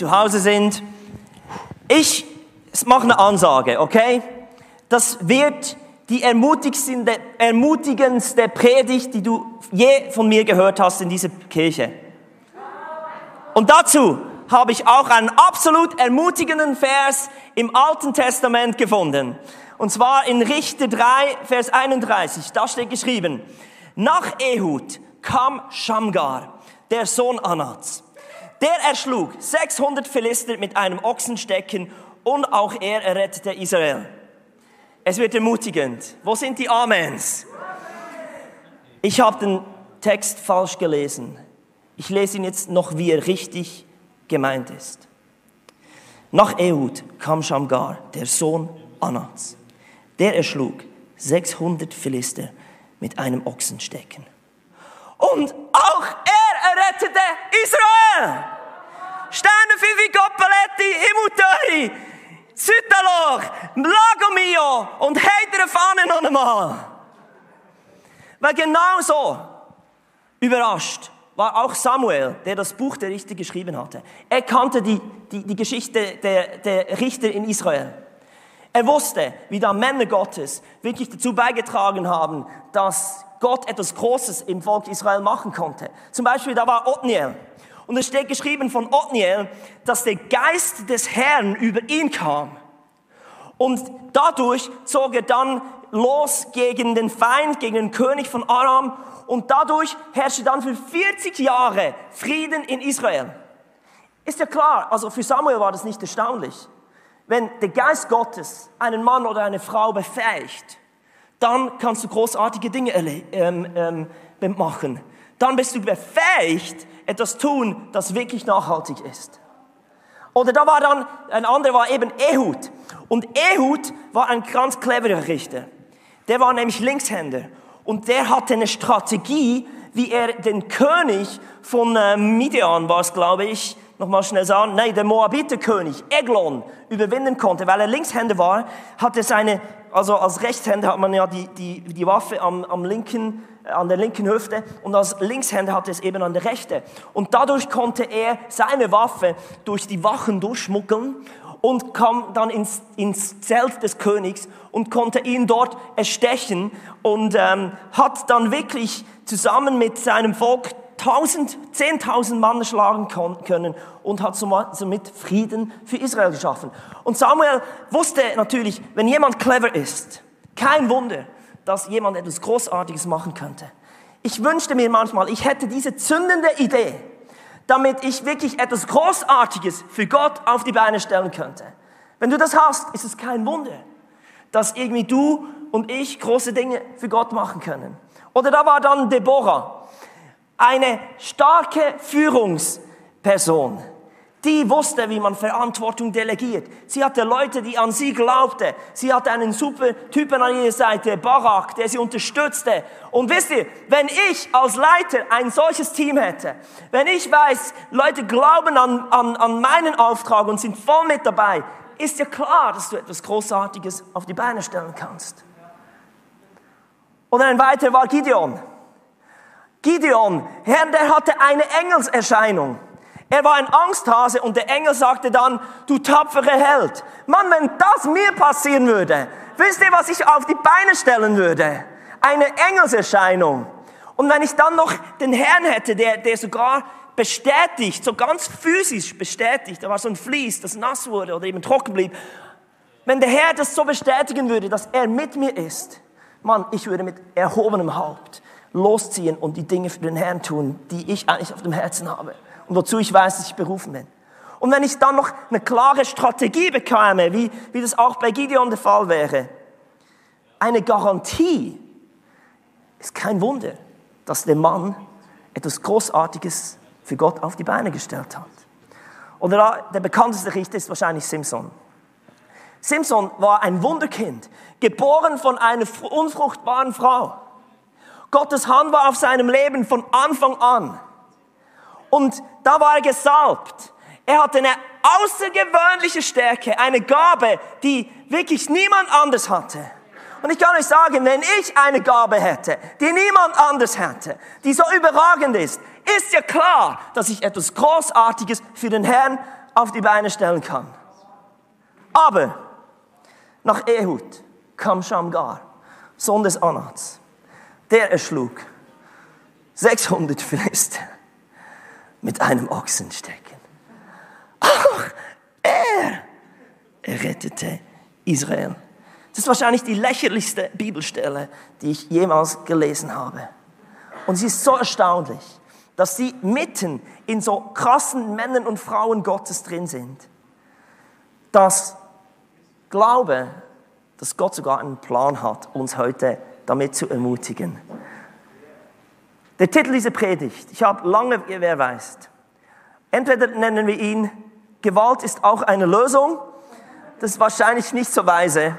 zu Hause sind. Ich mache eine Ansage, okay? Das wird die ermutigendste, ermutigendste Predigt, die du je von mir gehört hast in dieser Kirche. Und dazu habe ich auch einen absolut ermutigenden Vers im Alten Testament gefunden. Und zwar in Richter 3, Vers 31. Da steht geschrieben, nach Ehud kam Shamgar, der Sohn Anats. Der erschlug 600 Philister mit einem Ochsenstecken und auch er errettete Israel. Es wird ermutigend. Wo sind die Amens? Ich habe den Text falsch gelesen. Ich lese ihn jetzt noch, wie er richtig gemeint ist. Nach Ehud kam Shamgar, der Sohn Anats. Der erschlug 600 Philister mit einem Ochsenstecken. Und auch er errettete Israel. Sterne Fifi Goppeletti, Imutöri, Sütaloch, Lagomio und heitere Fahne noch einmal. Weil genau so überrascht war auch Samuel, der das Buch der Richter geschrieben hatte. Er kannte die, die, die Geschichte der, der Richter in Israel. Er wusste, wie da Männer Gottes wirklich dazu beigetragen haben, dass Gott etwas Großes im Volk Israel machen konnte. Zum Beispiel, da war Othniel. Und es steht geschrieben von Othniel, dass der Geist des Herrn über ihn kam. Und dadurch zog er dann los gegen den Feind, gegen den König von Aram. Und dadurch herrschte dann für 40 Jahre Frieden in Israel. Ist ja klar, also für Samuel war das nicht erstaunlich. Wenn der Geist Gottes einen Mann oder eine Frau befähigt, dann kannst du großartige Dinge ähm, ähm, machen. Dann bist du befähigt, etwas tun, das wirklich nachhaltig ist. Oder da war dann, ein anderer war eben Ehud. Und Ehud war ein ganz cleverer Richter. Der war nämlich Linkshänder. Und der hatte eine Strategie, wie er den König von äh, Midian war es, glaube ich, nochmal schnell sagen, nein, der Moabiterkönig Eglon überwinden konnte, weil er Linkshänder war, hatte seine, also als Rechtshänder hat man ja die, die, die Waffe am, am linken, äh, an der linken Hüfte und als Linkshänder hatte es eben an der rechten. Und dadurch konnte er seine Waffe durch die Wachen durchschmuggeln und kam dann ins, ins Zelt des Königs und konnte ihn dort erstechen und ähm, hat dann wirklich zusammen mit seinem Volk 1000, 10.000 Mann schlagen können und hat somit Frieden für Israel geschaffen. Und Samuel wusste natürlich, wenn jemand clever ist, kein Wunder, dass jemand etwas Großartiges machen könnte. Ich wünschte mir manchmal, ich hätte diese zündende Idee, damit ich wirklich etwas Großartiges für Gott auf die Beine stellen könnte. Wenn du das hast, ist es kein Wunder, dass irgendwie du und ich große Dinge für Gott machen können. Oder da war dann Deborah eine starke Führungsperson. Die wusste, wie man Verantwortung delegiert. Sie hatte Leute, die an sie glaubte. Sie hatte einen super Typen an ihrer Seite, Barak, der sie unterstützte. Und wisst ihr, wenn ich als Leiter ein solches Team hätte, wenn ich weiß, Leute glauben an, an, an meinen Auftrag und sind voll mit dabei, ist ja klar, dass du etwas Großartiges auf die Beine stellen kannst. Und ein weiterer war Gideon. Gideon, Herr, der hatte eine Engelserscheinung. Er war ein Angsthase und der Engel sagte dann, du tapfere Held. Mann, wenn das mir passieren würde, wisst ihr, was ich auf die Beine stellen würde? Eine Engelserscheinung. Und wenn ich dann noch den Herrn hätte, der, der sogar bestätigt, so ganz physisch bestätigt, da war so ein Vlies, das nass wurde oder eben trocken blieb. Wenn der Herr das so bestätigen würde, dass er mit mir ist, Mann, ich würde mit erhobenem Haupt losziehen und die Dinge für den Herrn tun, die ich eigentlich auf dem Herzen habe und wozu ich weiß, dass ich berufen bin. Und wenn ich dann noch eine klare Strategie bekäme, wie, wie das auch bei Gideon der Fall wäre, eine Garantie, ist kein Wunder, dass der Mann etwas Großartiges für Gott auf die Beine gestellt hat. Oder der bekannteste Richter ist wahrscheinlich Simson. Simson war ein Wunderkind, geboren von einer unfruchtbaren Frau. Gottes Hand war auf seinem Leben von Anfang an. Und da war er gesalbt. Er hatte eine außergewöhnliche Stärke, eine Gabe, die wirklich niemand anders hatte. Und ich kann euch sagen, wenn ich eine Gabe hätte, die niemand anders hätte, die so überragend ist, ist ja klar, dass ich etwas Großartiges für den Herrn auf die Beine stellen kann. Aber nach Ehud kam Shamgar, Sohn des Anats. Der erschlug 600 Philister mit einem Ochsenstecken. Ach, er, er rettete Israel. Das ist wahrscheinlich die lächerlichste Bibelstelle, die ich jemals gelesen habe. Und sie ist so erstaunlich, dass sie mitten in so krassen Männern und Frauen Gottes drin sind. Dass Glaube, dass Gott sogar einen Plan hat, uns heute damit zu ermutigen. Der Titel dieser Predigt, ich habe lange gewährweist. Entweder nennen wir ihn Gewalt ist auch eine Lösung. Das ist wahrscheinlich nicht so weise.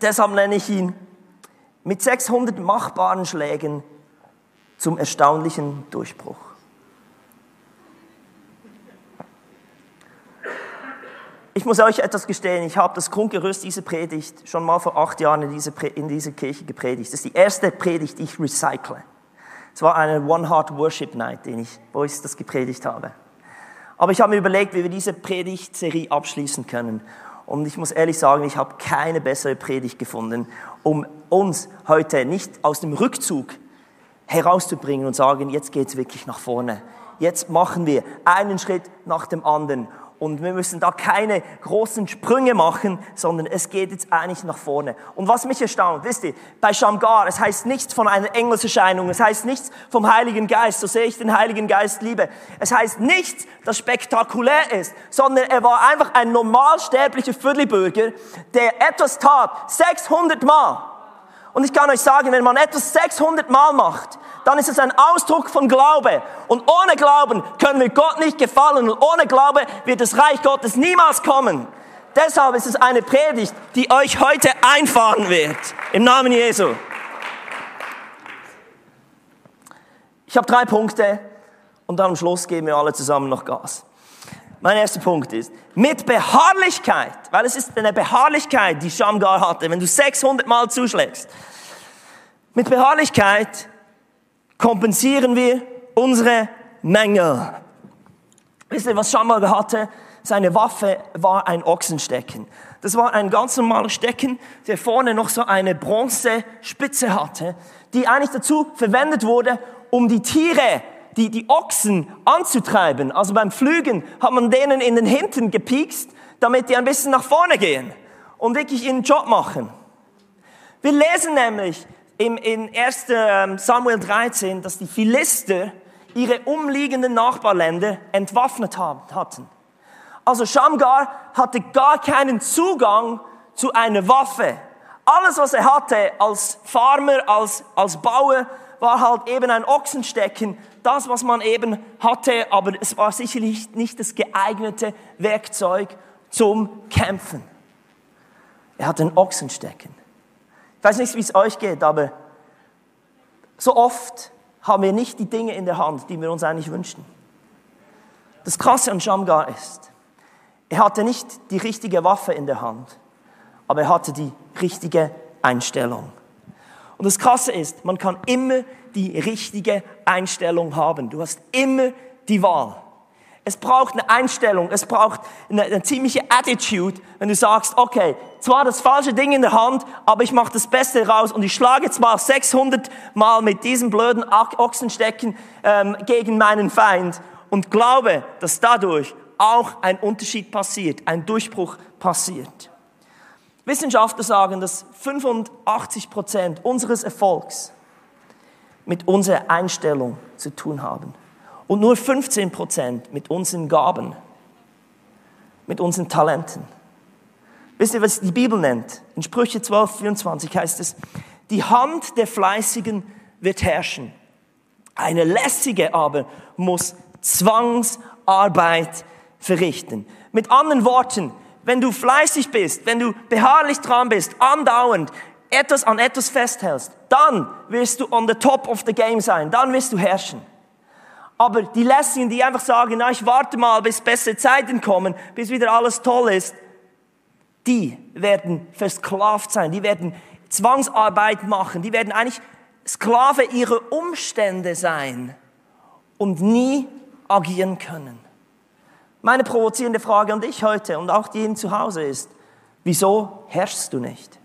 Deshalb nenne ich ihn mit 600 machbaren Schlägen zum erstaunlichen Durchbruch. Ich muss euch etwas gestehen, ich habe das Grundgerüst dieser Predigt schon mal vor acht Jahren in dieser, in dieser Kirche gepredigt. Das ist die erste Predigt, die ich recycle. Es war eine One Heart Worship Night, den ich, wo ich das gepredigt habe. Aber ich habe mir überlegt, wie wir diese Predigtserie abschließen können. Und ich muss ehrlich sagen, ich habe keine bessere Predigt gefunden, um uns heute nicht aus dem Rückzug herauszubringen und sagen, jetzt geht's wirklich nach vorne. Jetzt machen wir einen Schritt nach dem anderen und wir müssen da keine großen Sprünge machen, sondern es geht jetzt eigentlich nach vorne. Und was mich erstaunt, wisst ihr, bei Shamgar, es heißt nichts von einer Engelserscheinung, es heißt nichts vom Heiligen Geist, so sehr ich den Heiligen Geist liebe. Es heißt nichts, das spektakulär ist, sondern er war einfach ein normalsterblicher Viertelbürger, der etwas tat, 600 Mal. Und ich kann euch sagen, wenn man etwas 600 Mal macht, dann ist es ein Ausdruck von Glaube. Und ohne Glauben können wir Gott nicht gefallen und ohne Glaube wird das Reich Gottes niemals kommen. Deshalb ist es eine Predigt, die euch heute einfahren wird. Im Namen Jesu. Ich habe drei Punkte und dann am Schluss geben wir alle zusammen noch Gas. Mein erster Punkt ist, mit Beharrlichkeit, weil es ist eine Beharrlichkeit, die Shamgar hatte, wenn du 600 Mal zuschlägst. Mit Beharrlichkeit kompensieren wir unsere Mängel. Wisst ihr, was Shamgar hatte? Seine Waffe war ein Ochsenstecken. Das war ein ganz normaler Stecken, der vorne noch so eine Bronzespitze hatte, die eigentlich dazu verwendet wurde, um die Tiere die, die Ochsen anzutreiben. Also beim Flügen hat man denen in den Hinten gepiekst, damit die ein bisschen nach vorne gehen und wirklich ihren Job machen. Wir lesen nämlich im, in 1. Ähm, Samuel 13, dass die Philister ihre umliegenden Nachbarländer entwaffnet haben, hatten. Also Shamgar hatte gar keinen Zugang zu einer Waffe. Alles, was er hatte als Farmer, als, als Bauer, war halt eben ein Ochsenstecken, das, was man eben hatte, aber es war sicherlich nicht das geeignete Werkzeug zum Kämpfen. Er hatte ein Ochsenstecken. Ich weiß nicht, wie es euch geht, aber so oft haben wir nicht die Dinge in der Hand, die wir uns eigentlich wünschen. Das Krasse an Shamgar ist, er hatte nicht die richtige Waffe in der Hand, aber er hatte die richtige Einstellung. Und das Krasse ist, man kann immer die richtige Einstellung haben. Du hast immer die Wahl. Es braucht eine Einstellung, es braucht eine, eine, ziemliche Attitude, wenn du sagst, okay, zwar das falsche Ding in der Hand, aber ich mache das Beste raus und ich schlage zwar 600 Mal mit diesem blöden Ochsenstecken ähm, gegen meinen Feind und glaube, dass dadurch auch ein Unterschied passiert, ein Durchbruch passiert. Wissenschaftler sagen, dass 85 Prozent unseres Erfolgs mit unserer Einstellung zu tun haben und nur 15 Prozent mit unseren Gaben, mit unseren Talenten. Wisst ihr, was die Bibel nennt? In Sprüche 12, 24 heißt es, die Hand der Fleißigen wird herrschen. Eine lässige aber muss Zwangsarbeit verrichten. Mit anderen Worten, wenn du fleißig bist, wenn du beharrlich dran bist, andauernd etwas an etwas festhältst, dann wirst du on the top of the game sein, dann wirst du herrschen. Aber die Lässigen, die einfach sagen, na, ich warte mal, bis bessere Zeiten kommen, bis wieder alles toll ist, die werden versklavt sein, die werden Zwangsarbeit machen, die werden eigentlich Sklave ihrer Umstände sein und nie agieren können. Meine provozierende Frage an dich heute und auch die zu Hause ist, wieso herrschst du nicht?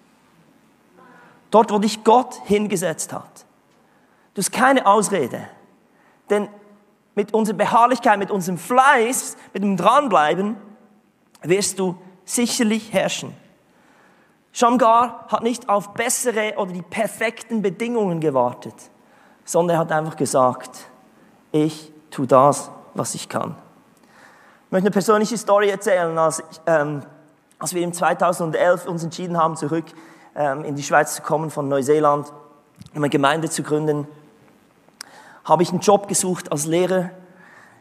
Dort, wo dich Gott hingesetzt hat. Du hast keine Ausrede. Denn mit unserer Beharrlichkeit, mit unserem Fleiß, mit dem Dranbleiben, wirst du sicherlich herrschen. Shamgar hat nicht auf bessere oder die perfekten Bedingungen gewartet, sondern er hat einfach gesagt, ich tue das, was ich kann. Ich möchte eine persönliche Story erzählen, als, ähm, als wir im 2011 uns entschieden haben, zurück ähm, in die Schweiz zu kommen von Neuseeland, um eine Gemeinde zu gründen, habe ich einen Job gesucht als Lehrer.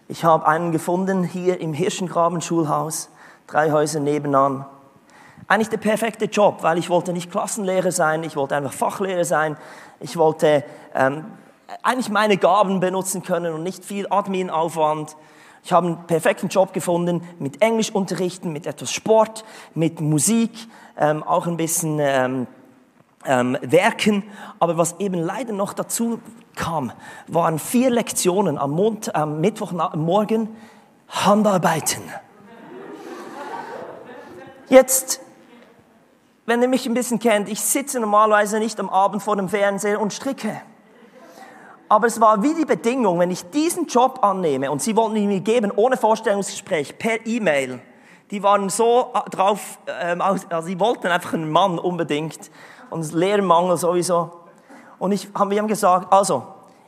Ich habe einen gefunden hier im Hirschengraben Schulhaus, drei Häuser nebenan. Eigentlich der perfekte Job, weil ich wollte nicht Klassenlehrer sein, ich wollte einfach Fachlehrer sein, ich wollte ähm, eigentlich meine Gaben benutzen können und nicht viel Adminaufwand. Ich habe einen perfekten Job gefunden mit Englischunterrichten, mit etwas Sport, mit Musik, ähm, auch ein bisschen ähm, ähm, Werken. Aber was eben leider noch dazu kam, waren vier Lektionen am, Mond, am Mittwochmorgen Handarbeiten. Jetzt, wenn ihr mich ein bisschen kennt, ich sitze normalerweise nicht am Abend vor dem Fernseher und stricke. Aber es war wie die Bedingung, wenn ich diesen Job annehme und sie wollten ihn mir geben ohne Vorstellungsgespräch per E-Mail. Die waren so äh, drauf, ähm, also sie wollten einfach einen Mann unbedingt und Lehrmangel sowieso. Und ich, wir haben gesagt, also,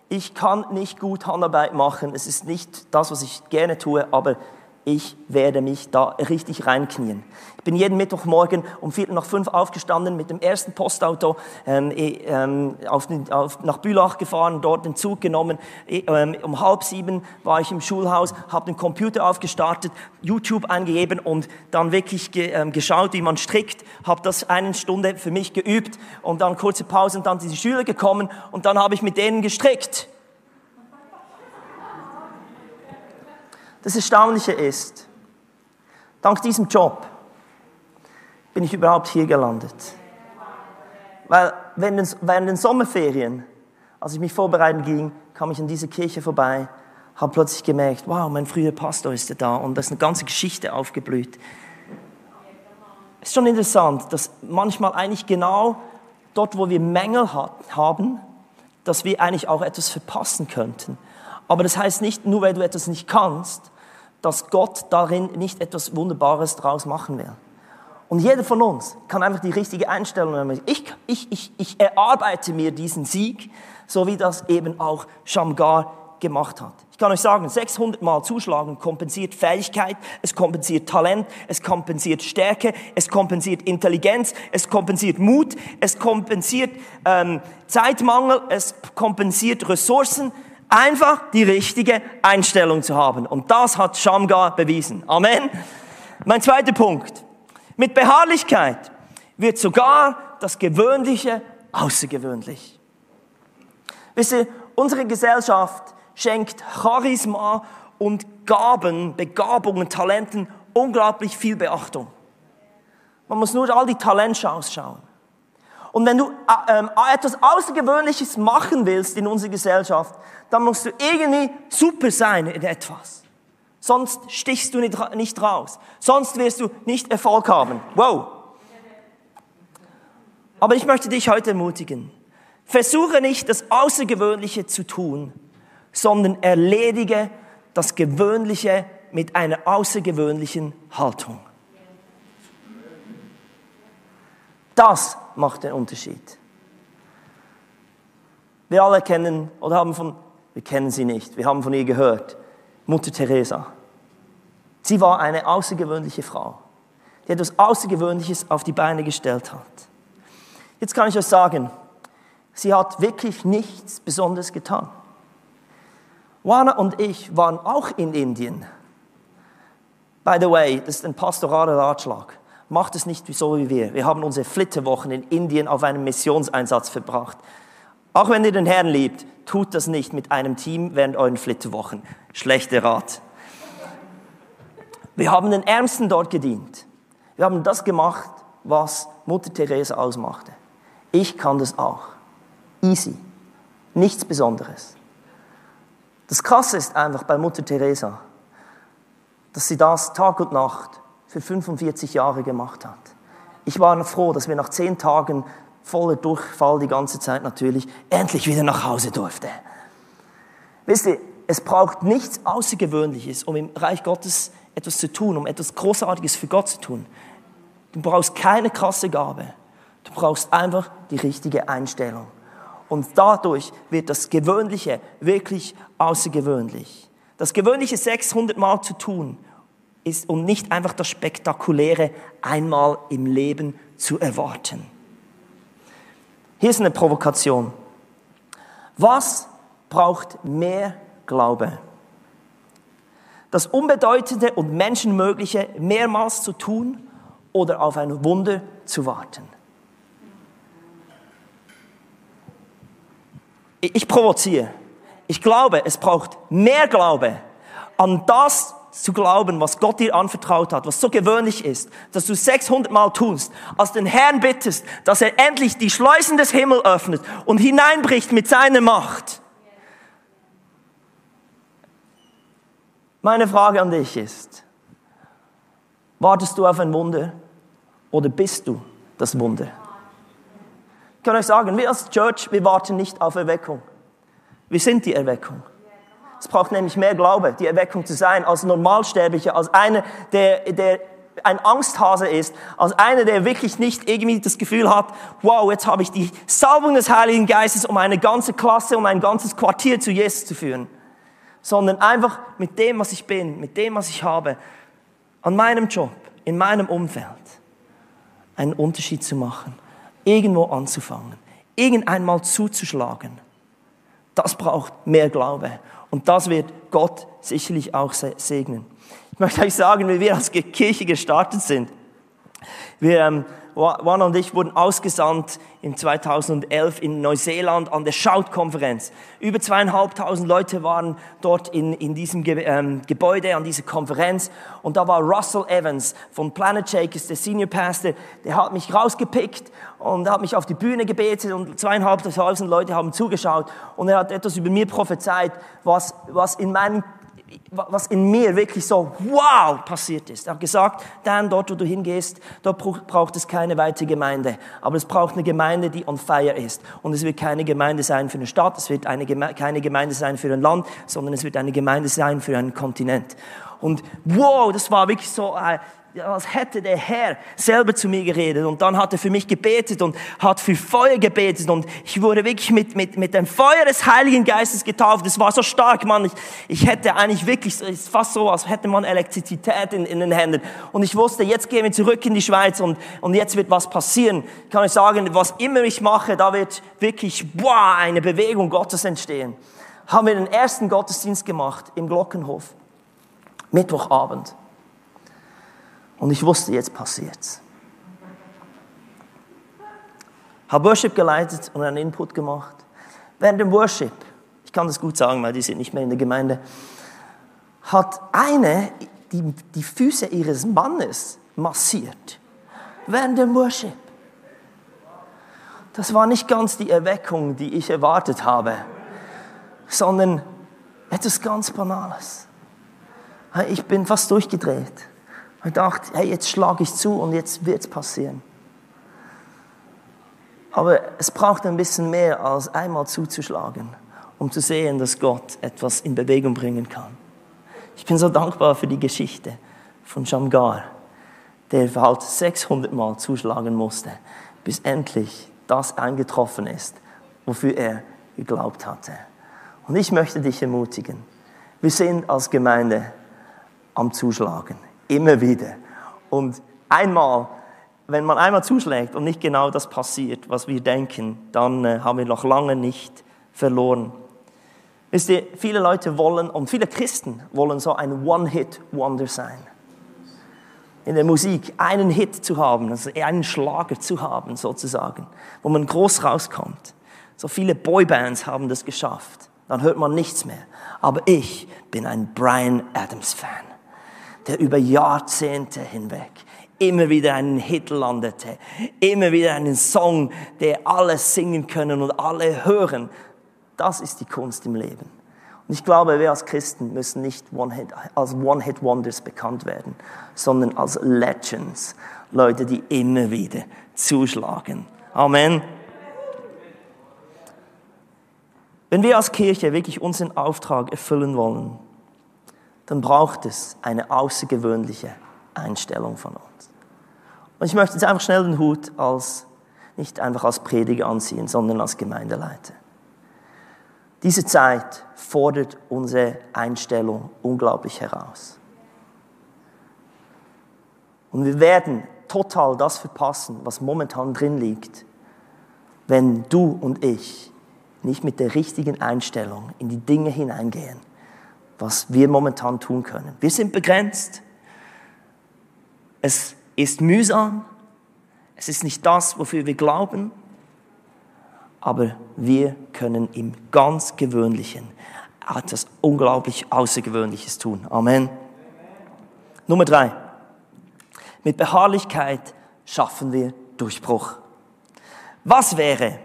ich kann nicht gut Handarbeit machen, es ist nicht das, was ich gerne tue, aber ich werde mich da richtig reinknien. Ich bin jeden Mittwochmorgen um Viertel nach fünf aufgestanden mit dem ersten Postauto ähm, ähm, auf den, auf, nach Bülach gefahren, dort den Zug genommen. Ähm, um halb sieben war ich im Schulhaus, habe den Computer aufgestartet, YouTube eingegeben und dann wirklich ge, ähm, geschaut, wie man strickt, habe das eine Stunde für mich geübt und dann kurze Pause und dann sind die Schüler gekommen und dann habe ich mit denen gestrickt. Das Erstaunliche ist, dank diesem Job bin ich überhaupt hier gelandet. Weil während den Sommerferien, als ich mich vorbereiten ging, kam ich an diese Kirche vorbei, habe plötzlich gemerkt, wow, mein früher Pastor ist da und da ist eine ganze Geschichte aufgeblüht. Es ist schon interessant, dass manchmal eigentlich genau dort, wo wir Mängel haben, dass wir eigentlich auch etwas verpassen könnten. Aber das heißt nicht, nur weil du etwas nicht kannst, dass Gott darin nicht etwas Wunderbares draus machen will. Und jeder von uns kann einfach die richtige Einstellung haben. Ich, ich, ich, ich erarbeite mir diesen Sieg, so wie das eben auch Shamgar gemacht hat. Ich kann euch sagen, 600 Mal zuschlagen kompensiert Fähigkeit, es kompensiert Talent, es kompensiert Stärke, es kompensiert Intelligenz, es kompensiert Mut, es kompensiert ähm, Zeitmangel, es kompensiert Ressourcen, Einfach die richtige Einstellung zu haben. Und das hat Shamgar bewiesen. Amen. Mein zweiter Punkt. Mit Beharrlichkeit wird sogar das Gewöhnliche außergewöhnlich. Wisst ihr, unsere Gesellschaft schenkt Charisma und Gaben, Begabungen, Talenten unglaublich viel Beachtung. Man muss nur all die Talentshows schauen. Und wenn du äh, äh, etwas Außergewöhnliches machen willst in unserer Gesellschaft, dann musst du irgendwie super sein in etwas. Sonst stichst du nicht raus. Sonst wirst du nicht Erfolg haben. Wow. Aber ich möchte dich heute ermutigen. Versuche nicht das Außergewöhnliche zu tun, sondern erledige das Gewöhnliche mit einer außergewöhnlichen Haltung. Das macht den Unterschied. Wir alle kennen oder haben von, wir kennen sie nicht, wir haben von ihr gehört, Mutter Teresa. Sie war eine außergewöhnliche Frau, die etwas Außergewöhnliches auf die Beine gestellt hat. Jetzt kann ich euch sagen, sie hat wirklich nichts Besonderes getan. Wana und ich waren auch in Indien. By the way, das ist ein pastoraler Ratschlag macht es nicht so wie wir. Wir haben unsere Flitterwochen in Indien auf einem Missionseinsatz verbracht. Auch wenn ihr den Herrn liebt, tut das nicht mit einem Team während euren Flitterwochen. Schlechter Rat. Wir haben den Ärmsten dort gedient. Wir haben das gemacht, was Mutter Teresa ausmachte. Ich kann das auch. Easy. Nichts Besonderes. Das Krasse ist einfach bei Mutter Teresa, dass sie das Tag und Nacht für 45 Jahre gemacht hat. Ich war froh, dass wir nach zehn Tagen voller Durchfall die ganze Zeit natürlich endlich wieder nach Hause durfte. Wisst ihr, es braucht nichts Außergewöhnliches, um im Reich Gottes etwas zu tun, um etwas Großartiges für Gott zu tun. Du brauchst keine krasse Gabe. Du brauchst einfach die richtige Einstellung. Und dadurch wird das Gewöhnliche wirklich außergewöhnlich. Das Gewöhnliche 600 Mal zu tun, ist, um nicht einfach das Spektakuläre einmal im Leben zu erwarten. Hier ist eine Provokation. Was braucht mehr Glaube? Das Unbedeutende und Menschenmögliche mehrmals zu tun oder auf ein Wunder zu warten? Ich provoziere. Ich glaube, es braucht mehr Glaube an das zu glauben, was Gott dir anvertraut hat, was so gewöhnlich ist, dass du 600 Mal tust, als den Herrn bittest, dass er endlich die Schleusen des Himmels öffnet und hineinbricht mit seiner Macht. Meine Frage an dich ist, wartest du auf ein Wunder oder bist du das Wunder? Ich kann euch sagen, wir als Church, wir warten nicht auf Erweckung. Wir sind die Erweckung. Es braucht nämlich mehr Glaube, die Erweckung zu sein, als Normalsterblicher, als einer, der, der ein Angsthase ist, als einer, der wirklich nicht irgendwie das Gefühl hat, wow, jetzt habe ich die Salbung des Heiligen Geistes, um eine ganze Klasse, um ein ganzes Quartier zu Jesus zu führen. Sondern einfach mit dem, was ich bin, mit dem, was ich habe, an meinem Job, in meinem Umfeld, einen Unterschied zu machen, irgendwo anzufangen, irgendeinmal zuzuschlagen. Das braucht mehr Glaube. Und das wird Gott sicherlich auch segnen. Ich möchte euch sagen, wie wir als Kirche gestartet sind. Wir, ähm, Juana und ich wurden ausgesandt im 2011 in Neuseeland an der Shout-Konferenz. Über zweieinhalbtausend Leute waren dort in, in diesem Ge ähm, Gebäude an dieser Konferenz. Und da war Russell Evans von Planet Shakers, der Senior Pastor, der hat mich rausgepickt und hat mich auf die Bühne gebetet und zweieinhalbtausend Leute haben zugeschaut. Und er hat etwas über mir prophezeit, was, was in meinem was in mir wirklich so wow passiert ist. Er hat gesagt, Dan, dort wo du hingehst, dort braucht es keine weitere Gemeinde. Aber es braucht eine Gemeinde, die on fire ist. Und es wird keine Gemeinde sein für eine Stadt, es wird eine, keine Gemeinde sein für ein Land, sondern es wird eine Gemeinde sein für einen Kontinent. Und wow, das war wirklich so, äh, als hätte der Herr selber zu mir geredet. Und dann hat er für mich gebetet und hat für Feuer gebetet. Und ich wurde wirklich mit, mit, mit dem Feuer des Heiligen Geistes getauft. Es war so stark, Mann. Ich, ich hätte eigentlich wirklich, es ist fast so, als hätte man Elektrizität in, in den Händen. Und ich wusste, jetzt gehen wir zurück in die Schweiz und, und jetzt wird was passieren. Ich kann euch sagen, was immer ich mache, da wird wirklich, boah, eine Bewegung Gottes entstehen. Haben wir den ersten Gottesdienst gemacht im Glockenhof. Mittwochabend. Und ich wusste, jetzt passiert's. Habe Worship geleitet und einen Input gemacht. Während dem Worship, ich kann das gut sagen, weil die sind nicht mehr in der Gemeinde, hat eine die, die Füße ihres Mannes massiert. Während dem Worship. Das war nicht ganz die Erweckung, die ich erwartet habe, sondern etwas ganz Banales. Ich bin fast durchgedreht. Ich dachte, hey, jetzt schlage ich zu und jetzt wird es passieren. Aber es braucht ein bisschen mehr als einmal zuzuschlagen, um zu sehen, dass Gott etwas in Bewegung bringen kann. Ich bin so dankbar für die Geschichte von Shamgar, der halt 600 Mal zuschlagen musste, bis endlich das eingetroffen ist, wofür er geglaubt hatte. Und ich möchte dich ermutigen, wir sind als Gemeinde am Zuschlagen. Immer wieder. Und einmal, wenn man einmal zuschlägt und nicht genau das passiert, was wir denken, dann äh, haben wir noch lange nicht verloren. Wisst ihr, viele Leute wollen und viele Christen wollen so ein One-Hit-Wonder sein. In der Musik einen Hit zu haben, also einen Schlager zu haben sozusagen, wo man groß rauskommt. So viele Boybands haben das geschafft. Dann hört man nichts mehr. Aber ich bin ein Brian Adams-Fan der über Jahrzehnte hinweg immer wieder einen Hit landete, immer wieder einen Song, der alle singen können und alle hören. Das ist die Kunst im Leben. Und ich glaube, wir als Christen müssen nicht One als One-Hit-Wonders bekannt werden, sondern als Legends. Leute, die immer wieder zuschlagen. Amen. Wenn wir als Kirche wirklich unseren Auftrag erfüllen wollen, dann braucht es eine außergewöhnliche Einstellung von uns. Und ich möchte jetzt einfach schnell den Hut als, nicht einfach als Prediger anziehen, sondern als Gemeindeleiter. Diese Zeit fordert unsere Einstellung unglaublich heraus. Und wir werden total das verpassen, was momentan drin liegt, wenn du und ich nicht mit der richtigen Einstellung in die Dinge hineingehen, was wir momentan tun können. Wir sind begrenzt. Es ist mühsam. Es ist nicht das, wofür wir glauben aber wir können im ganz Gewöhnlichen etwas unglaublich Außergewöhnliches tun. Amen. Nummer drei. Mit Beharrlichkeit schaffen wir Durchbruch. Was wäre,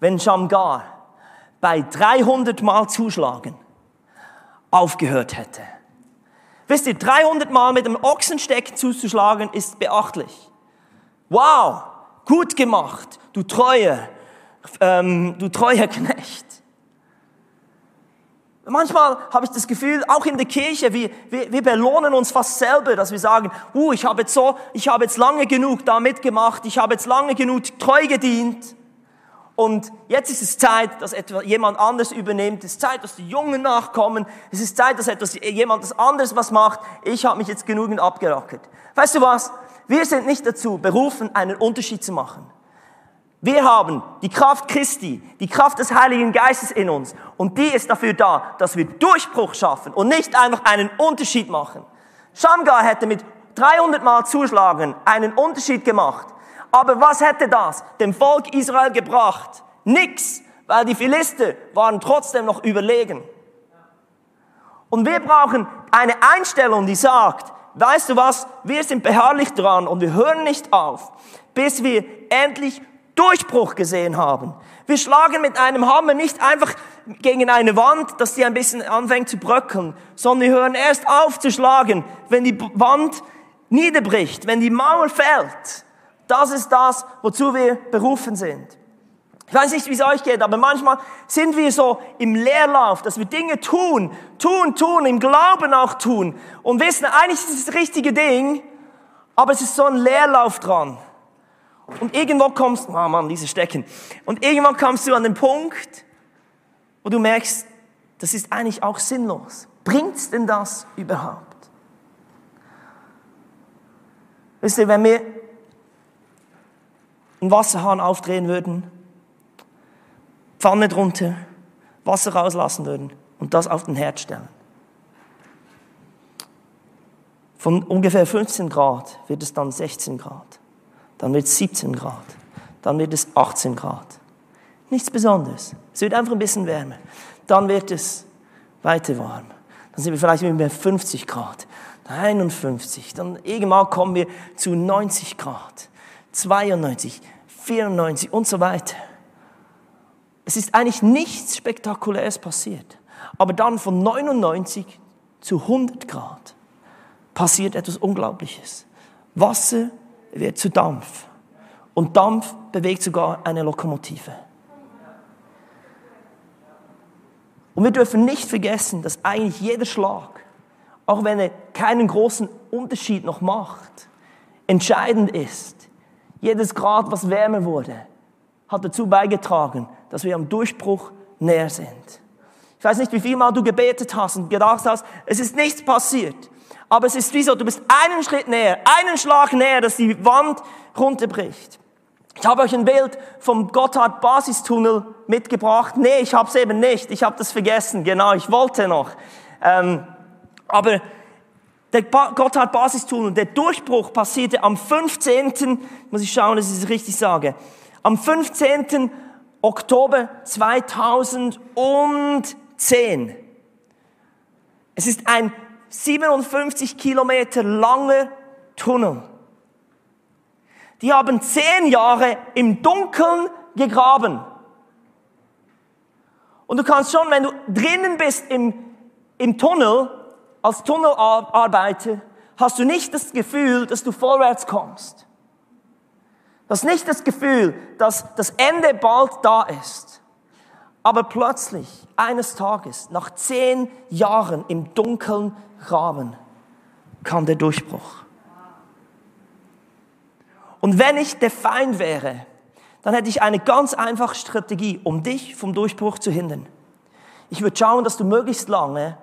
wenn Shamgar bei 300 Mal zuschlagen aufgehört hätte? Wisst ihr, 300 Mal mit einem Ochsensteck zuzuschlagen ist beachtlich. Wow, gut gemacht, du Treue, ähm, du treuer Knecht. Manchmal habe ich das Gefühl, auch in der Kirche, wir, wir, wir belohnen uns fast selber, dass wir sagen, uh, ich habe jetzt so, ich habe jetzt lange genug da mitgemacht, ich habe jetzt lange genug treu gedient. Und jetzt ist es Zeit, dass etwa jemand anders übernimmt. Es ist Zeit, dass die Jungen nachkommen. Es ist Zeit, dass etwas, jemand anderes was macht. Ich habe mich jetzt genügend abgerackert. Weißt du was? Wir sind nicht dazu berufen, einen Unterschied zu machen. Wir haben die Kraft Christi, die Kraft des Heiligen Geistes in uns. Und die ist dafür da, dass wir Durchbruch schaffen und nicht einfach einen Unterschied machen. Shamgar hätte mit 300 Mal Zuschlagen einen Unterschied gemacht. Aber was hätte das dem Volk Israel gebracht? Nix, weil die Philister waren trotzdem noch überlegen. Und wir brauchen eine Einstellung, die sagt, weißt du was, wir sind beharrlich dran und wir hören nicht auf, bis wir endlich Durchbruch gesehen haben. Wir schlagen mit einem Hammer nicht einfach gegen eine Wand, dass die ein bisschen anfängt zu bröckeln, sondern wir hören erst auf zu schlagen, wenn die Wand niederbricht, wenn die Mauer fällt. Das ist das, wozu wir berufen sind. Ich weiß nicht, wie es euch geht, aber manchmal sind wir so im Leerlauf, dass wir Dinge tun, tun, tun, im Glauben auch tun und wissen, eigentlich ist es das richtige Ding, aber es ist so ein Leerlauf dran. Und irgendwo kommst, oh Mann, diese Stecken. Und irgendwann kommst du an den Punkt, wo du merkst, das ist eigentlich auch sinnlos. Bringt's denn das überhaupt? Wisst ihr, wenn wir einen Wasserhahn aufdrehen würden, Pfanne drunter, Wasser rauslassen würden und das auf den Herd stellen. Von ungefähr 15 Grad wird es dann 16 Grad dann wird es 17 Grad, dann wird es 18 Grad. Nichts Besonderes. Es wird einfach ein bisschen wärmer. Dann wird es weiter warm. Dann sind wir vielleicht mit 50 Grad, 51. Dann irgendwann kommen wir zu 90 Grad, 92, 94 und so weiter. Es ist eigentlich nichts Spektakuläres passiert. Aber dann von 99 zu 100 Grad passiert etwas Unglaubliches. Wasser wird zu Dampf. Und Dampf bewegt sogar eine Lokomotive. Und wir dürfen nicht vergessen, dass eigentlich jeder Schlag, auch wenn er keinen großen Unterschied noch macht, entscheidend ist. Jedes Grad, was wärmer wurde, hat dazu beigetragen, dass wir am Durchbruch näher sind. Ich weiß nicht, wie viel Mal du gebetet hast und gedacht hast, es ist nichts passiert. Aber es ist wie so, du bist einen Schritt näher, einen Schlag näher, dass die Wand runterbricht. Ich habe euch ein Bild vom Gotthard Basistunnel mitgebracht. Nee, ich habe es eben nicht. Ich habe das vergessen. Genau, ich wollte noch. Ähm, aber der Gotthard Basistunnel, der Durchbruch passierte am 15. Muss ich schauen, dass ich es richtig sage. Am 15. Oktober 2010. Es ist ein 57 Kilometer lange Tunnel. Die haben zehn Jahre im Dunkeln gegraben. Und du kannst schon, wenn du drinnen bist im, im Tunnel, als Tunnelarbeiter, hast du nicht das Gefühl, dass du vorwärts kommst. Du hast nicht das Gefühl, dass das Ende bald da ist. Aber plötzlich, eines Tages, nach zehn Jahren im dunklen Rahmen, kam der Durchbruch. Und wenn ich der Feind wäre, dann hätte ich eine ganz einfache Strategie, um dich vom Durchbruch zu hindern. Ich würde schauen, dass du möglichst lange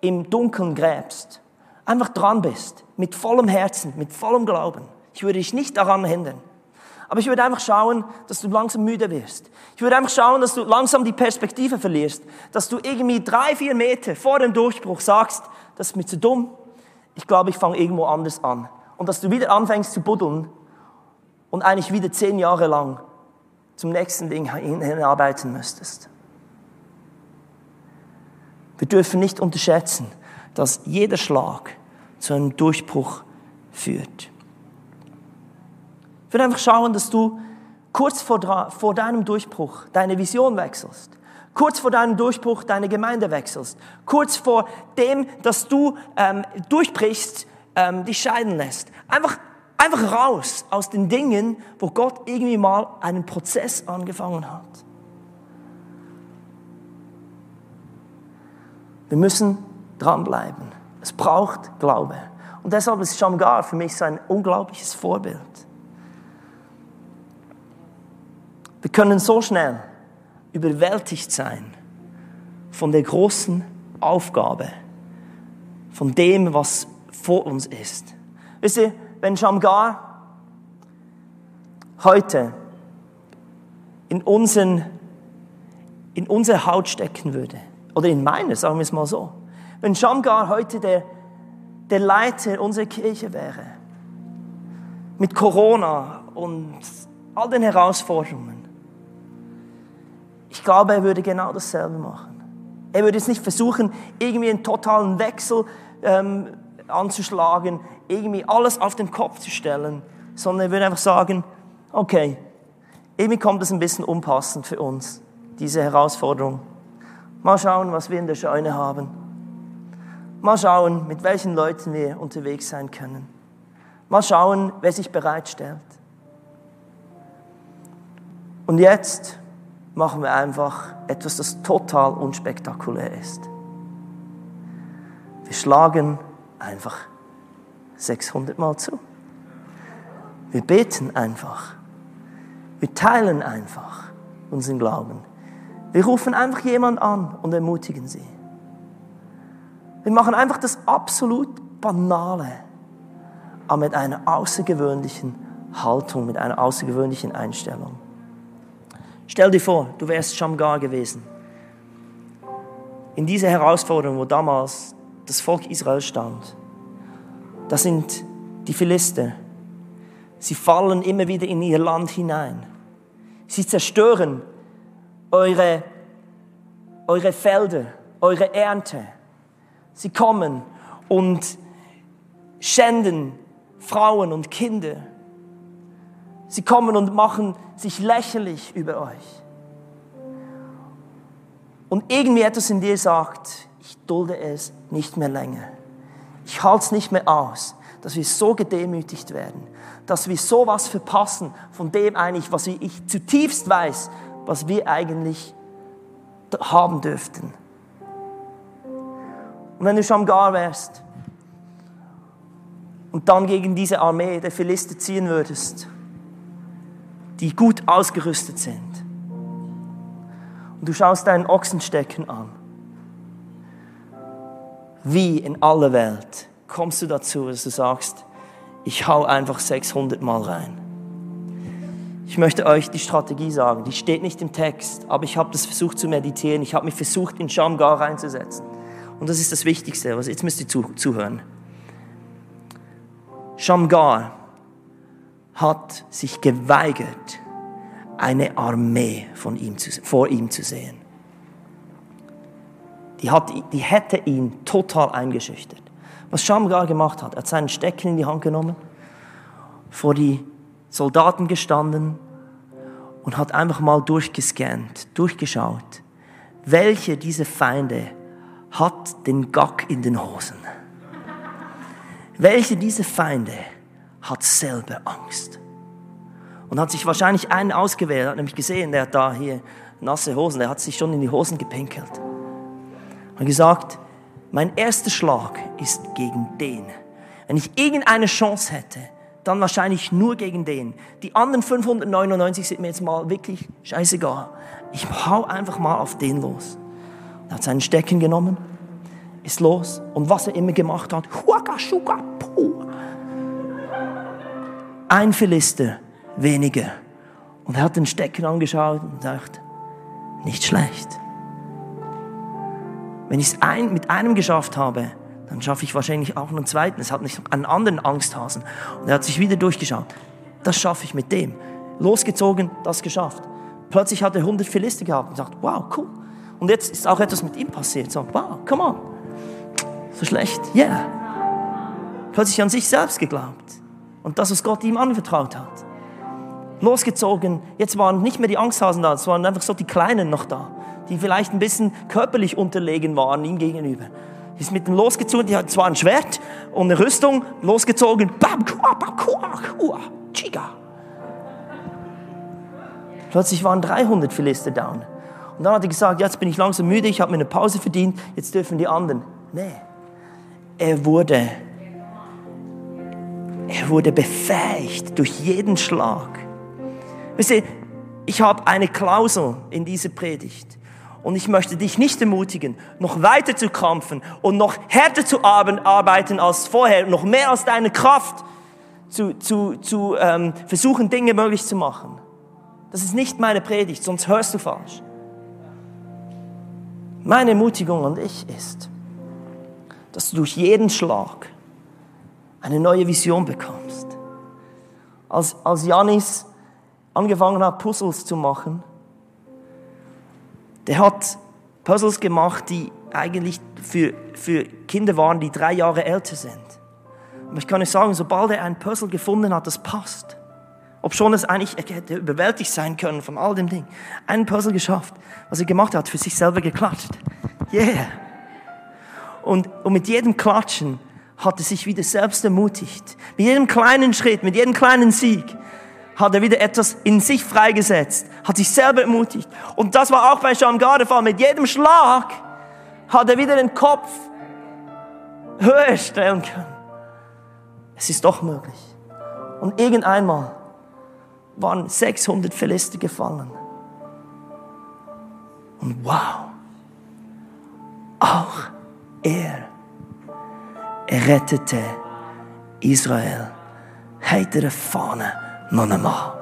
im Dunkeln gräbst. Einfach dran bist, mit vollem Herzen, mit vollem Glauben. Ich würde dich nicht daran hindern. Aber ich würde einfach schauen, dass du langsam müde wirst. Ich würde einfach schauen, dass du langsam die Perspektive verlierst. Dass du irgendwie drei, vier Meter vor dem Durchbruch sagst, das ist mir zu dumm. Ich glaube, ich fange irgendwo anders an. Und dass du wieder anfängst zu buddeln und eigentlich wieder zehn Jahre lang zum nächsten Ding hinarbeiten müsstest. Wir dürfen nicht unterschätzen, dass jeder Schlag zu einem Durchbruch führt. Ich will einfach schauen, dass du kurz vor, vor deinem Durchbruch deine Vision wechselst. Kurz vor deinem Durchbruch deine Gemeinde wechselst. Kurz vor dem, dass du ähm, durchbrichst, ähm, dich scheiden lässt. Einfach, einfach raus aus den Dingen, wo Gott irgendwie mal einen Prozess angefangen hat. Wir müssen dranbleiben. Es braucht Glaube. Und deshalb ist Shamgar für mich so ein unglaubliches Vorbild. Wir können so schnell überwältigt sein von der großen Aufgabe, von dem, was vor uns ist. Wisst ihr, wenn Shamgar heute in, unseren, in unsere Haut stecken würde, oder in meine, sagen wir es mal so, wenn Shamgar heute der, der Leiter unserer Kirche wäre, mit Corona und all den Herausforderungen, ich glaube, er würde genau dasselbe machen. Er würde jetzt nicht versuchen, irgendwie einen totalen Wechsel ähm, anzuschlagen, irgendwie alles auf den Kopf zu stellen, sondern er würde einfach sagen, okay, irgendwie kommt es ein bisschen unpassend für uns, diese Herausforderung. Mal schauen, was wir in der Scheune haben. Mal schauen, mit welchen Leuten wir unterwegs sein können. Mal schauen, wer sich bereitstellt. Und jetzt machen wir einfach etwas, das total unspektakulär ist. Wir schlagen einfach 600 Mal zu. Wir beten einfach. Wir teilen einfach unseren Glauben. Wir rufen einfach jemand an und ermutigen sie. Wir machen einfach das absolut Banale, aber mit einer außergewöhnlichen Haltung, mit einer außergewöhnlichen Einstellung. Stell dir vor, du wärst Shamgar gewesen. In dieser Herausforderung, wo damals das Volk Israel stand, da sind die Philister. Sie fallen immer wieder in ihr Land hinein. Sie zerstören eure, eure Felder, eure Ernte. Sie kommen und schänden Frauen und Kinder. Sie kommen und machen sich lächerlich über euch. Und irgendwie etwas in dir sagt, ich dulde es nicht mehr länger. Ich halte es nicht mehr aus, dass wir so gedemütigt werden, dass wir sowas verpassen von dem eigentlich, was ich zutiefst weiß, was wir eigentlich haben dürften. Und wenn du Shamgar wärst und dann gegen diese Armee der Philister ziehen würdest, die gut ausgerüstet sind. Und du schaust deinen Ochsenstecken an. Wie in aller Welt kommst du dazu, dass du sagst, ich hau einfach 600 Mal rein. Ich möchte euch die Strategie sagen, die steht nicht im Text, aber ich habe das versucht zu meditieren, ich habe mich versucht in Shamgar reinzusetzen. Und das ist das Wichtigste, was jetzt müsst ihr zuhören. Shamgar hat sich geweigert, eine Armee von ihm zu, vor ihm zu sehen. Die, hat, die hätte ihn total eingeschüchtert. Was Shamgar gemacht hat, er hat seinen Stecken in die Hand genommen, vor die Soldaten gestanden und hat einfach mal durchgescannt, durchgeschaut, welche dieser Feinde hat den Gack in den Hosen? Welche dieser Feinde hat selber Angst? Und hat sich wahrscheinlich einen ausgewählt, hat nämlich gesehen, der hat da hier nasse Hosen, der hat sich schon in die Hosen gepinkelt. Und gesagt, mein erster Schlag ist gegen den. Wenn ich irgendeine Chance hätte, dann wahrscheinlich nur gegen den. Die anderen 599 sind mir jetzt mal wirklich scheißegal. Ich hau einfach mal auf den los. Er hat seinen Stecken genommen, ist los und was er immer gemacht hat, ein Philister weniger. Und er hat den Stecken angeschaut und sagt, nicht schlecht. Wenn ich es ein, mit einem geschafft habe, dann schaffe ich wahrscheinlich auch einen zweiten. Es hat nicht einen anderen Angsthasen. Und er hat sich wieder durchgeschaut. Das schaffe ich mit dem. Losgezogen, das geschafft. Plötzlich hat er 100 Philister gehabt und sagt, wow, cool. Und jetzt ist auch etwas mit ihm passiert. So, wow, come on. So schlecht, yeah. Plötzlich an sich selbst geglaubt. Und das, was Gott ihm anvertraut hat. Losgezogen, jetzt waren nicht mehr die Angsthasen da, es waren einfach so die Kleinen noch da, die vielleicht ein bisschen körperlich unterlegen waren ihm gegenüber ist mit dem losgezogen, die hat zwar ein Schwert und eine Rüstung, losgezogen, bam, kua, bam, kua, kua, chiga. Plötzlich waren 300 Philister down. Und dann hat er gesagt, jetzt bin ich langsam müde, ich habe mir eine Pause verdient, jetzt dürfen die anderen. Nee, er wurde, er wurde befähigt durch jeden Schlag. Wisst ihr, ich habe eine Klausel in dieser Predigt. Und ich möchte dich nicht ermutigen, noch weiter zu kämpfen und noch härter zu arbeiten als vorher, noch mehr als deine Kraft zu, zu, zu ähm, versuchen, Dinge möglich zu machen. Das ist nicht meine Predigt, sonst hörst du falsch. Meine Ermutigung an dich ist, dass du durch jeden Schlag eine neue Vision bekommst. Als, als Janis angefangen hat, Puzzles zu machen, der hat Puzzles gemacht, die eigentlich für, für Kinder waren, die drei Jahre älter sind. Aber ich kann euch sagen, sobald er ein Puzzle gefunden hat, das passt, ob schon es eigentlich, er hätte überwältigt sein können von all dem Ding, ein Puzzle geschafft, was er gemacht hat, für sich selber geklatscht. Yeah. Und, und mit jedem Klatschen hat er sich wieder selbst ermutigt. Mit jedem kleinen Schritt, mit jedem kleinen Sieg hat er wieder etwas in sich freigesetzt, hat sich selber ermutigt. Und das war auch bei Shamgar der Fall. Mit jedem Schlag hat er wieder den Kopf höher stellen können. Es ist doch möglich. Und irgendeinmal waren 600 Philister gefallen. Und wow, auch er errettete Israel. Heitere Fahne någon einmal.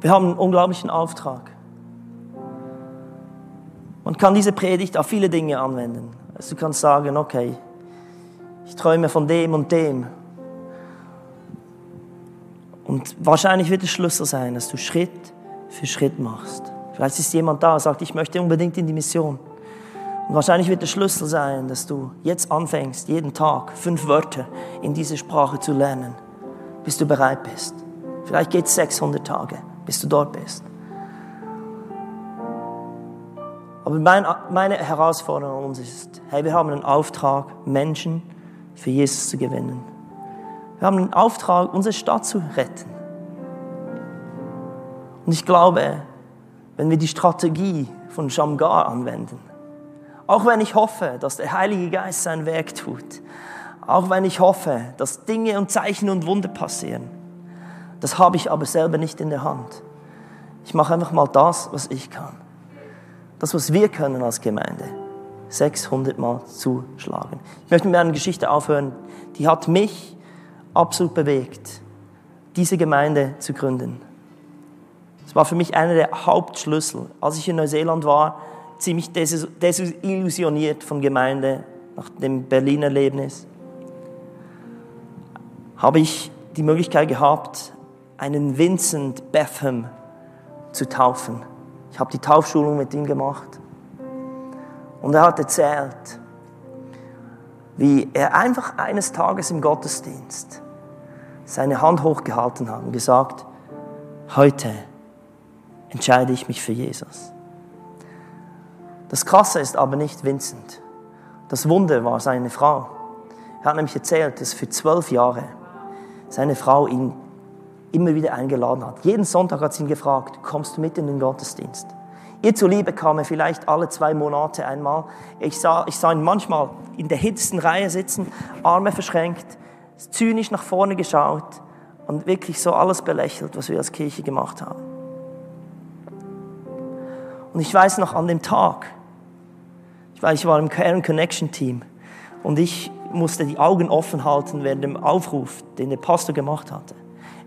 Wir haben einen unglaublichen Auftrag. Man kann diese Predigt auf viele Dinge anwenden. Also du kannst sagen, okay, ich träume von dem und dem. Und wahrscheinlich wird der Schlüssel sein, dass du Schritt für Schritt machst. Vielleicht ist jemand da, und sagt, ich möchte unbedingt in die Mission. Und wahrscheinlich wird der Schlüssel sein, dass du jetzt anfängst, jeden Tag fünf Wörter in dieser Sprache zu lernen, bis du bereit bist. Vielleicht geht es 600 Tage, bis du dort bist. Aber mein, meine Herausforderung an uns ist, hey, wir haben einen Auftrag, Menschen für Jesus zu gewinnen. Wir haben einen Auftrag, unsere Stadt zu retten. Und ich glaube, wenn wir die Strategie von Shamgar anwenden. Auch wenn ich hoffe, dass der Heilige Geist sein Werk tut. Auch wenn ich hoffe, dass Dinge und Zeichen und Wunder passieren. Das habe ich aber selber nicht in der Hand. Ich mache einfach mal das, was ich kann. Das, was wir können als Gemeinde. 600 Mal zuschlagen. Ich möchte mit einer Geschichte aufhören, die hat mich absolut bewegt, diese Gemeinde zu gründen. Das war für mich einer der Hauptschlüssel. Als ich in Neuseeland war, ziemlich desillusioniert von Gemeinde nach dem Berliner Erlebnis, habe ich die Möglichkeit gehabt, einen Vincent Betham zu taufen. Ich habe die Taufschulung mit ihm gemacht. Und er hat erzählt, wie er einfach eines Tages im Gottesdienst seine Hand hochgehalten hat und gesagt, heute entscheide ich mich für Jesus. Das Krasse ist aber nicht Vincent. Das Wunder war seine Frau. Er hat nämlich erzählt, dass für zwölf Jahre seine Frau ihn immer wieder eingeladen hat. Jeden Sonntag hat sie ihn gefragt, kommst du mit in den Gottesdienst? Ihr zuliebe kam er vielleicht alle zwei Monate einmal. Ich sah, ich sah ihn manchmal in der hintersten Reihe sitzen, Arme verschränkt, zynisch nach vorne geschaut und wirklich so alles belächelt, was wir als Kirche gemacht haben. Und ich weiß noch an dem Tag, ich, weiß, ich war im Karen Connection Team und ich musste die Augen offen halten während dem Aufruf, den der Pastor gemacht hatte.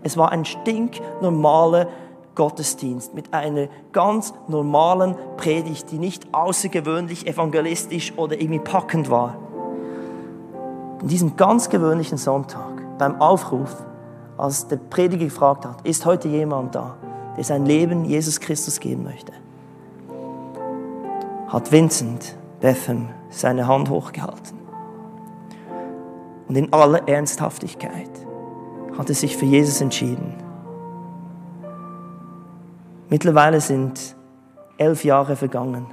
Es war ein stinknormaler Gottesdienst mit einer ganz normalen Predigt, die nicht außergewöhnlich evangelistisch oder irgendwie packend war. In diesem ganz gewöhnlichen Sonntag, beim Aufruf, als der Prediger gefragt hat, ist heute jemand da, der sein Leben Jesus Christus geben möchte, hat Vincent Betham seine Hand hochgehalten. Und in aller Ernsthaftigkeit hat er sich für Jesus entschieden. Mittlerweile sind elf Jahre vergangen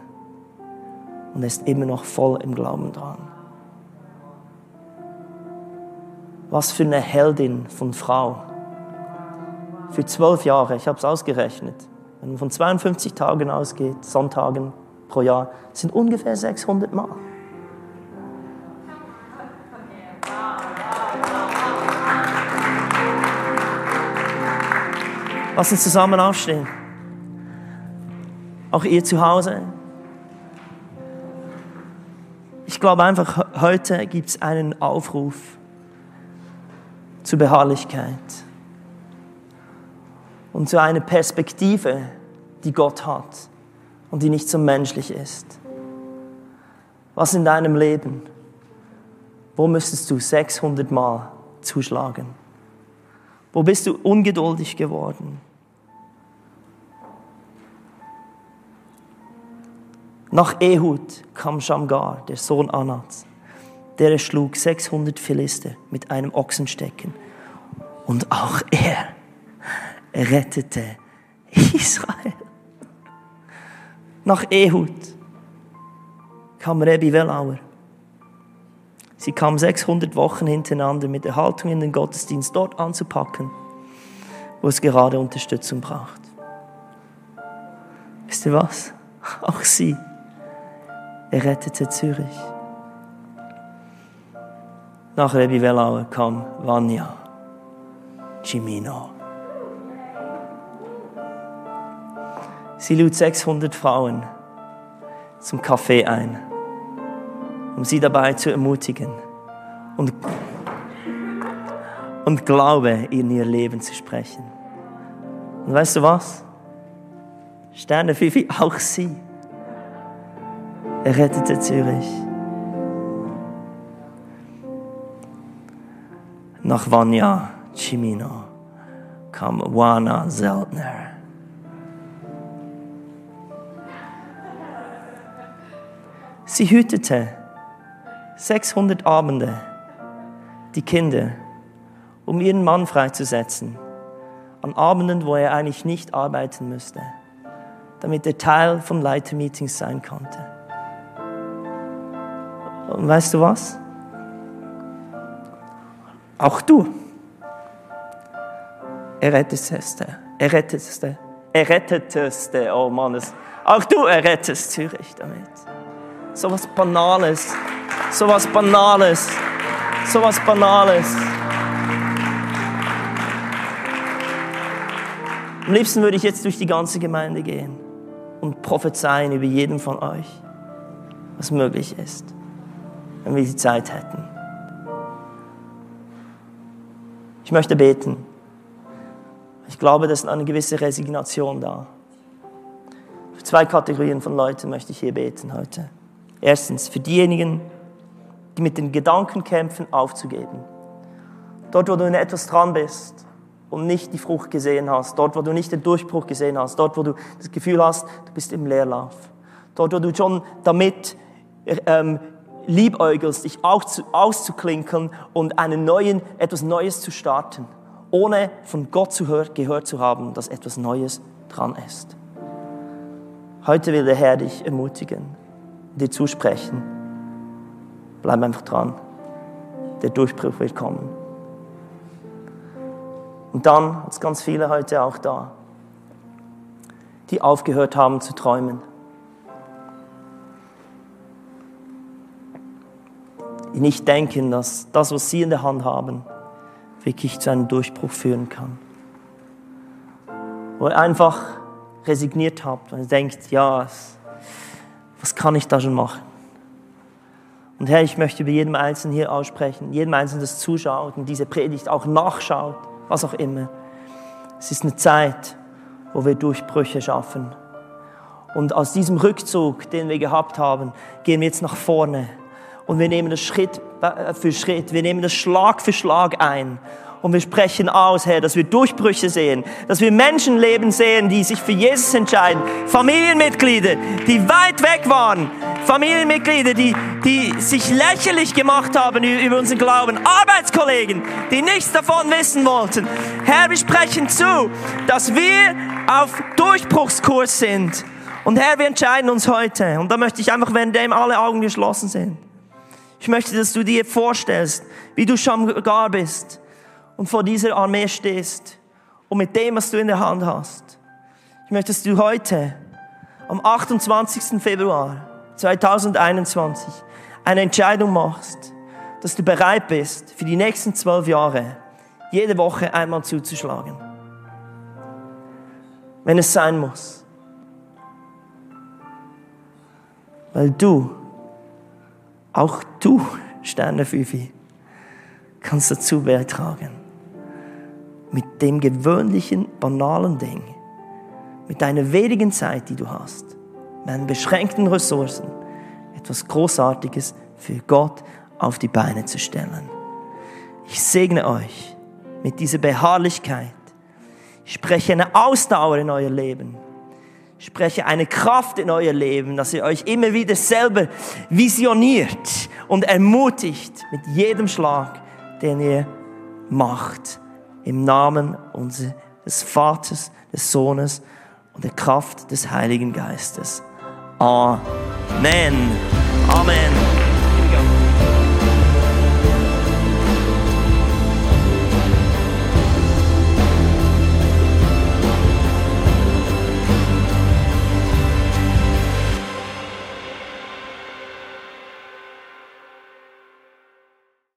und er ist immer noch voll im Glauben dran. Was für eine Heldin von Frau. Für zwölf Jahre, ich habe es ausgerechnet. Wenn man von 52 Tagen ausgeht, Sonntagen pro Jahr, sind ungefähr 600 Mal. Lass uns zusammen aufstehen. Auch ihr zu Hause. Ich glaube einfach, heute gibt es einen Aufruf zur Beharrlichkeit und zu einer Perspektive, die Gott hat und die nicht so menschlich ist. Was in deinem Leben? Wo müsstest du 600 Mal zuschlagen? Wo bist du ungeduldig geworden? Nach Ehud kam Shamgar, der Sohn Anats. Der erschlug 600 Philister mit einem Ochsenstecken. Und auch er rettete Israel. Nach Ehud kam Rebbe Wellauer. Sie kam 600 Wochen hintereinander mit der Haltung in den Gottesdienst dort anzupacken, wo es gerade Unterstützung braucht. Wisst ihr was? Auch sie er rettete Zürich. Nach Rebi Wellauer kam Vanya Cimino. Sie lud 600 Frauen zum Kaffee ein, um sie dabei zu ermutigen und, und Glaube in ihr Leben zu sprechen. Und weißt du was? Sterne Fifi, auch sie er rettete Zürich. Nach Vanya Cimino kam Wana Zeltner. Sie hütete 600 Abende die Kinder, um ihren Mann freizusetzen, an Abenden, wo er eigentlich nicht arbeiten müsste, damit er Teil von Leitermeetings sein konnte. Und weißt du was? Auch du. Erretteteste, erretteteste, erretteteste, oh Mann, auch du errettest Zürich damit. So was Banales, so was Banales, so was Banales. Am liebsten würde ich jetzt durch die ganze Gemeinde gehen und prophezeien über jeden von euch, was möglich ist wenn wir die Zeit hätten. Ich möchte beten. Ich glaube, da ist eine gewisse Resignation da. Für zwei Kategorien von Leuten möchte ich hier beten heute. Erstens, für diejenigen, die mit den Gedanken kämpfen, aufzugeben. Dort, wo du in etwas dran bist und nicht die Frucht gesehen hast, dort, wo du nicht den Durchbruch gesehen hast, dort, wo du das Gefühl hast, du bist im Leerlauf, dort, wo du schon damit ähm, liebäugelst, dich auszuklinken und einen neuen, etwas Neues zu starten, ohne von Gott zu hör, gehört zu haben, dass etwas Neues dran ist. Heute will der Herr dich ermutigen, dir zusprechen. Bleib einfach dran. Der Durchbruch wird kommen. Und dann es ganz viele heute auch da, die aufgehört haben zu träumen. Die nicht denken, dass das, was sie in der Hand haben, wirklich zu einem Durchbruch führen kann. Wo ihr einfach resigniert habt und denkt, ja, was kann ich da schon machen? Und Herr, ich möchte über jedem Einzelnen hier aussprechen, jedem Einzelnen, das zuschaut und diese Predigt auch nachschaut, was auch immer. Es ist eine Zeit, wo wir Durchbrüche schaffen. Und aus diesem Rückzug, den wir gehabt haben, gehen wir jetzt nach vorne. Und wir nehmen das Schritt für Schritt, wir nehmen das Schlag für Schlag ein. Und wir sprechen aus, Herr, dass wir Durchbrüche sehen, dass wir Menschenleben sehen, die sich für Jesus entscheiden. Familienmitglieder, die weit weg waren. Familienmitglieder, die, die sich lächerlich gemacht haben über unseren Glauben. Arbeitskollegen, die nichts davon wissen wollten. Herr, wir sprechen zu, dass wir auf Durchbruchskurs sind. Und Herr, wir entscheiden uns heute. Und da möchte ich einfach, wenn dem alle Augen geschlossen sind. Ich möchte, dass du dir vorstellst, wie du Shamgar bist und vor dieser Armee stehst und mit dem, was du in der Hand hast. Ich möchte, dass du heute, am 28. Februar 2021, eine Entscheidung machst, dass du bereit bist, für die nächsten zwölf Jahre jede Woche einmal zuzuschlagen. Wenn es sein muss. Weil du, auch du, Sterne Fifi, kannst dazu beitragen mit dem gewöhnlichen, banalen Ding, mit deiner wenigen Zeit, die du hast, mit deinen beschränkten Ressourcen, etwas Großartiges für Gott auf die Beine zu stellen. Ich segne euch mit dieser Beharrlichkeit. Ich spreche eine Ausdauer in euer Leben. Ich spreche eine Kraft in euer Leben, dass ihr euch immer wieder selber visioniert und ermutigt mit jedem Schlag, den ihr macht im Namen unseres Vaters, des Sohnes und der Kraft des Heiligen Geistes. Amen. Amen.